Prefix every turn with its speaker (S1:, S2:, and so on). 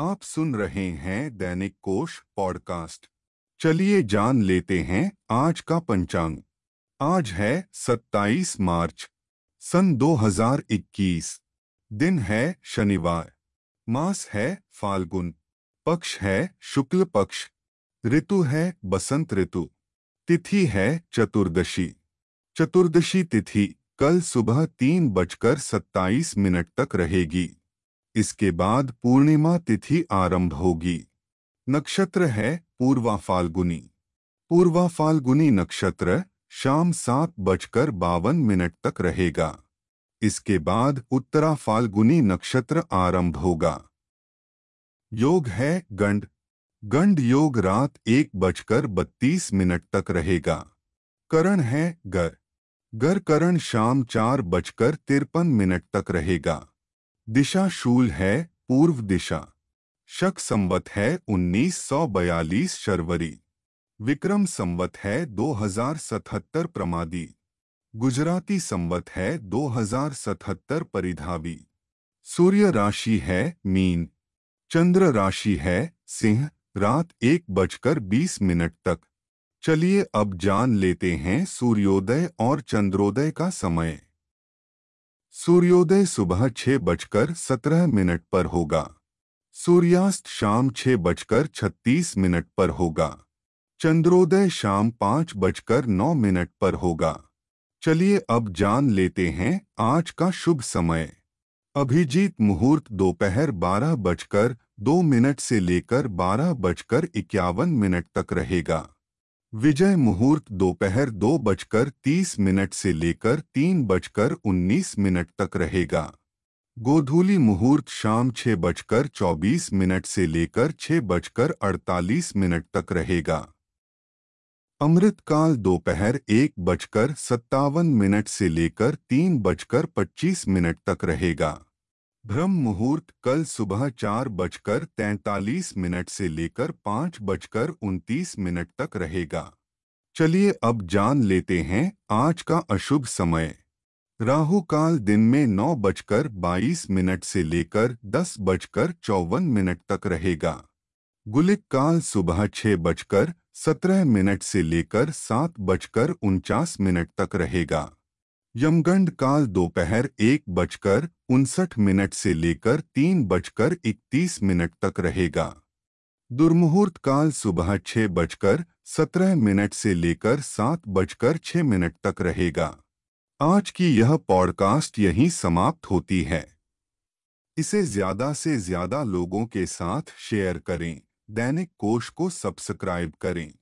S1: आप सुन रहे हैं दैनिक कोश पॉडकास्ट। चलिए जान लेते हैं आज का पंचांग। आज है 27 मार्च, सन 2021 दिन है शनिवार, मास है फाल्गुन, पक्ष है शुक्ल पक्ष, ऋतु है बसंत ऋतु, तिथि है चतुर्दशी। चतुर्दशी तिथि कल सुबह तीन बजकर सत्ताईस मिनट तक रहेगी। इसके बाद पूर्णिमा तिथि आरंभ होगी। नक्षत्र है पूर्वा फाल्गुनी। पूर्वा फाल्गुनी नक्षत्र शाम सात बजकर बावन मिनट तक रहेगा। इसके बाद उत्तरा फाल्गुनी नक्षत्र आरंभ होगा। योग है गंड। गंड योग रात एक बजकर बत्तीस मिनट तक रहेगा। करण है गर। गर करण शाम चार बजकर तिरपन मिनट तक रहेगा। दिशा शूल है, पूर्व दिशा। शक संवत है 1942 शर्वरी। विक्रम संवत है 2077 प्रमादी। गुजराती संवत है 2077 परिधावी। सूर्य राशि है, मीन। चंद्र राशि है, सिंह, रात एक बजकर बीस मिनट तक। चलिए अब जान लेते हैं सूर्योदय और चंद्रोदय का समय। सूर्योदय सुबह छह बजकर सत्रह मिनट पर होगा। सूर्यास्त शाम छह बजकर छत्तीस मिनट पर होगा। चंद्रोदय शाम पाँच बजकर नौ मिनट पर होगा। चलिए अब जान लेते हैं आज का शुभ समय। अभिजीत मुहूर्त दोपहर बारह बजकर दो मिनट से लेकर बारह बजकर इक्यावन मिनट तक रहेगा। विजय मुहूर्त दोपहर दो बजकर तीस मिनट से लेकर तीन बजकर उन्नीस मिनट तक रहेगा। गोधूली मुहूर्त शाम छह बजकर चौबीस मिनट से लेकर छह बजकर अड़तालीस मिनट तक रहेगा। अमृतकाल दोपहर एक बजकर सत्तावन मिनट से लेकर तीन बजकर पच्चीस मिनट तक रहेगा। ब्रह्म मुहूर्त कल सुबह चार बजकर तैतालीस मिनट से लेकर पाँच बजकर उनतीस मिनट तक रहेगा। चलिए अब जान लेते हैं आज का अशुभ समय। राहु काल दिन में नौ बजकर बाईस मिनट से लेकर दस बजकर चौवन मिनट तक रहेगा। गुलिक काल सुबह छह बजकर सत्रह मिनट से लेकर सात बजकर उनचास मिनट तक रहेगा। यमगंड काल दोपहर एक बजकर उनसठ मिनट से लेकर तीन बजकर इकतीस मिनट तक रहेगा। दुर्मुहूर्त काल सुबह छह बजकर सत्रह मिनट से लेकर सात बजकर छह मिनट तक रहेगा। आज की यह पॉडकास्ट यहीं समाप्त होती है। इसे ज़्यादा से ज़्यादा लोगों के साथ शेयर करें। दैनिक कोश को सब्सक्राइब करें।